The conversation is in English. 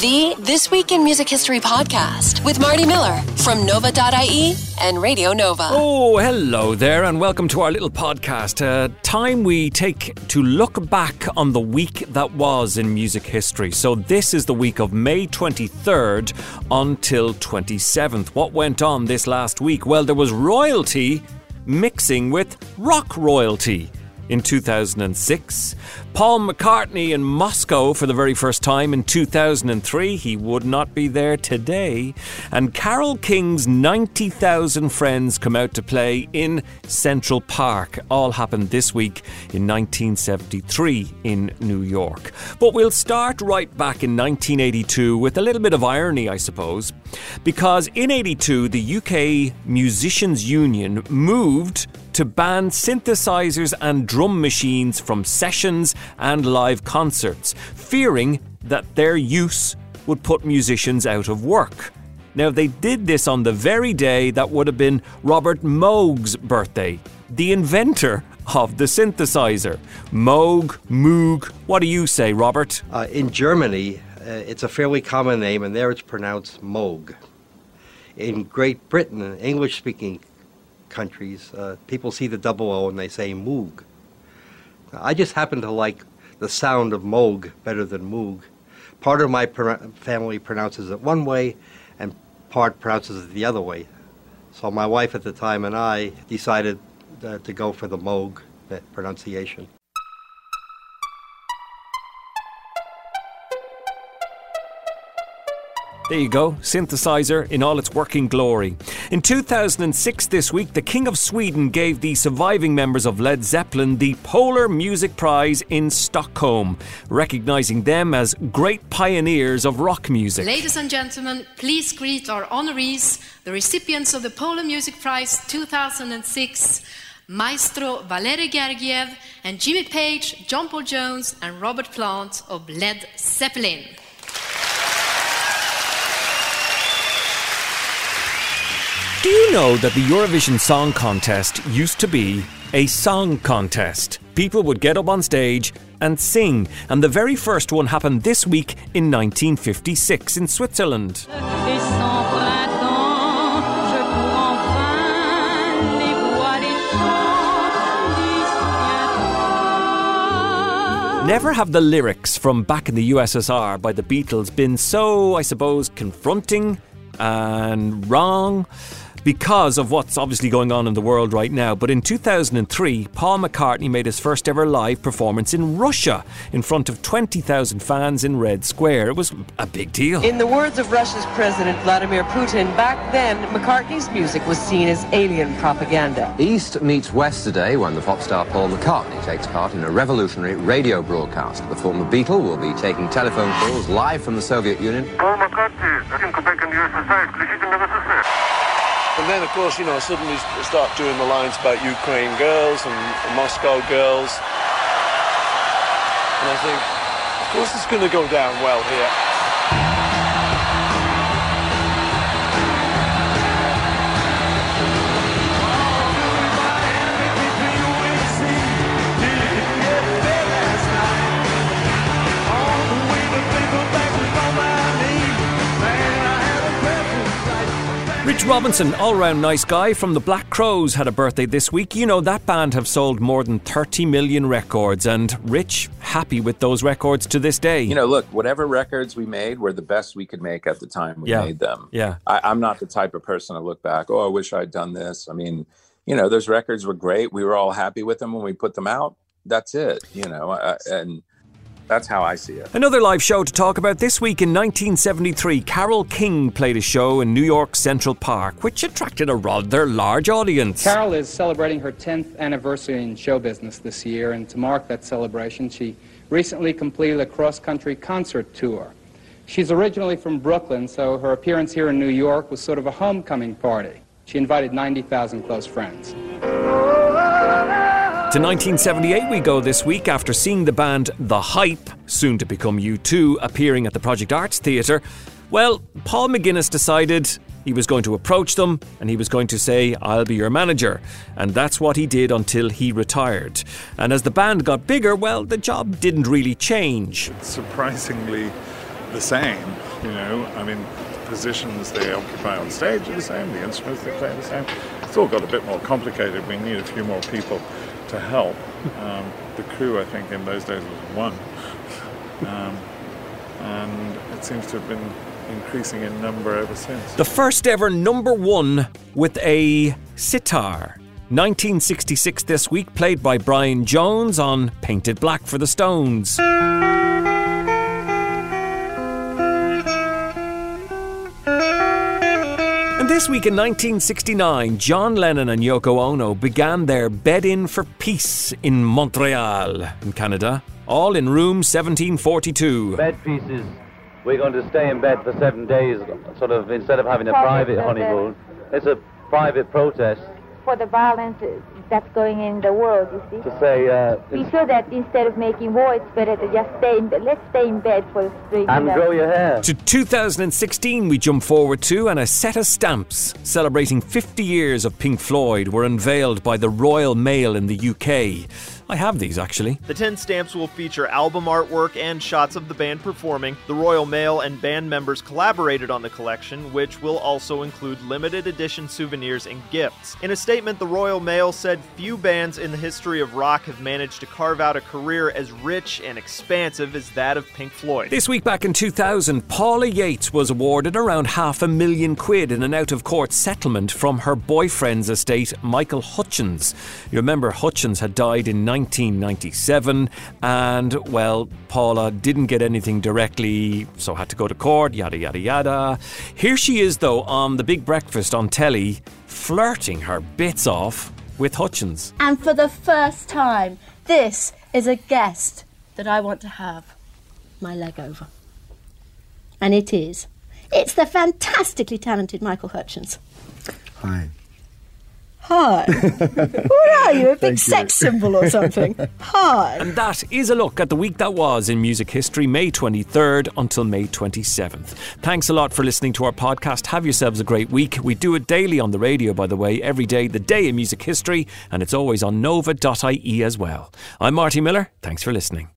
The This Week in Music History podcast with Marty Miller from Nova.ie and Radio Nova. Oh, hello there, and welcome to our little podcast. Uh, time we take to look back on the week that was in music history. So, this is the week of May 23rd until 27th. What went on this last week? Well, there was royalty mixing with rock royalty in 2006. Paul McCartney in Moscow for the very first time in 2003. He would not be there today. And Carole King's 90,000 friends come out to play in Central Park. All happened this week in 1973 in New York. But we'll start right back in 1982 with a little bit of irony, I suppose, because in 82 the UK Musicians Union moved to ban synthesizers and drum machines from sessions and live concerts, fearing that their use would put musicians out of work. Now, they did this on the very day that would have been Robert Moog's birthday, the inventor of the synthesizer. Moog, Moog, what do you say, Robert? Uh, in Germany, uh, it's a fairly common name, and there it's pronounced Moog. In Great Britain, English speaking countries, uh, people see the double O and they say Moog. I just happen to like the sound of Moog better than Moog. Part of my family pronounces it one way, and part pronounces it the other way. So my wife at the time and I decided uh, to go for the Moog pronunciation. There you go, synthesizer in all its working glory. In 2006, this week, the King of Sweden gave the surviving members of Led Zeppelin the Polar Music Prize in Stockholm, recognizing them as great pioneers of rock music. Ladies and gentlemen, please greet our honorees, the recipients of the Polar Music Prize 2006. Maestro Valery Gergiev and Jimmy Page, John Paul Jones, and Robert Plant of Led Zeppelin. Do you know that the Eurovision Song Contest used to be a song contest? People would get up on stage and sing, and the very first one happened this week in 1956 in Switzerland. Never have the lyrics from back in the USSR by the Beatles been so, I suppose, confronting and wrong because of what's obviously going on in the world right now. But in 2003, Paul McCartney made his first ever live performance in Russia in front of 20,000 fans in Red Square. It was a big deal. In the words of Russia's President Vladimir Putin, back then, McCartney's music was seen as alien propaganda. East meets West today when the pop star Paul McCartney takes part in a revolutionary radio broadcast. The former Beatle will be taking telephone calls live from the Soviet Union. Paul McCartney, back in the USSR, and then, of course, you know, suddenly start doing the lines about Ukraine girls and, Moscow girls. And I think, of course, it's going to go down well here. Rich Robinson, all round nice guy from the Black Crowes, had a birthday this week. You know, that band have sold more than 30 million records, and Rich, happy with those records to this day. You know, look, whatever records we made were the best we could make at the time we yeah. made them. Yeah. I, I'm not the type of person to look back, oh, I wish I'd done this. I mean, you know, those records were great. We were all happy with them when we put them out. That's it, you know, uh, and that's how I see it. Another live show to talk about this week in 1973. Carole King played a show in New York Central Park, which attracted a rather large audience. Carole is celebrating her 10th anniversary in show business this year, and to mark that celebration, she recently completed a cross country concert tour. She's originally from Brooklyn, so her appearance here in New York was sort of a homecoming party. She invited 90,000 close friends. To 1978 we go this week after seeing the band The Hype, soon to become U2, appearing at the Project Arts Theatre. Well, Paul McGuinness decided he was going to approach them and he was going to say, I'll be your manager. And that's what he did until he retired. And as the band got bigger, well, the job didn't really change. Surprisingly the same. You know, I mean, the positions they occupy on stage are the same. The instruments they play are the same. It's all got a bit more complicated. We need a few more people to help. Um, the crew, I think, in those days was one, um, and it seems to have been increasing in number ever since. The first ever number one with a sitar. 1966 this week, played by Brian Jones on Paint It Black for the Stones. This week in 1969, John Lennon and Yoko Ono began their bed in for peace in Montreal, in Canada, all in room 1742. Bed pieces. We're going to stay in bed for seven days, sort of, instead of having a private honeymoon. It's a private protest for the violence that's going in the world, you see. to say, uh, We feel that instead of making war, it's better to just stay in bed. Let's stay in bed for three and grow your hair. To 2016, we jump forward to, and a set of stamps celebrating 50 years of Pink Floyd were unveiled by the Royal Mail in the UK. I have these actually. The 10 stamps will feature album artwork and shots of the band performing. The Royal Mail and band members collaborated on the collection, which will also include limited edition souvenirs and gifts. In a statement, the Royal Mail said few bands in the history of rock have managed to carve out a career as rich and expansive as that of Pink Floyd. This week back in 2000, Paula Yates was awarded around half a million quid in an out of court settlement from her boyfriend's estate, Michael Hutchence. You remember Hutchence had died in 1997, and well, Paula didn't get anything directly, so had to go to court, yada yada yada. Here she is, though, on the big breakfast on telly, flirting her bits off with Hutchence. And for the first time, this is a guest that I want to have my leg over. And it is. It's the fantastically talented Michael Hutchence. Hi. Hi. what are you, a big you. sex symbol or something? Hi. And that is a look at the week that was in music history, May 23rd until May 27th. Thanks a lot for listening to our podcast. Have yourselves a great week. We do it daily on the radio, by the way, every day, the day in music history, and it's always on nova.ie as well. I'm Marty Miller. Thanks for listening.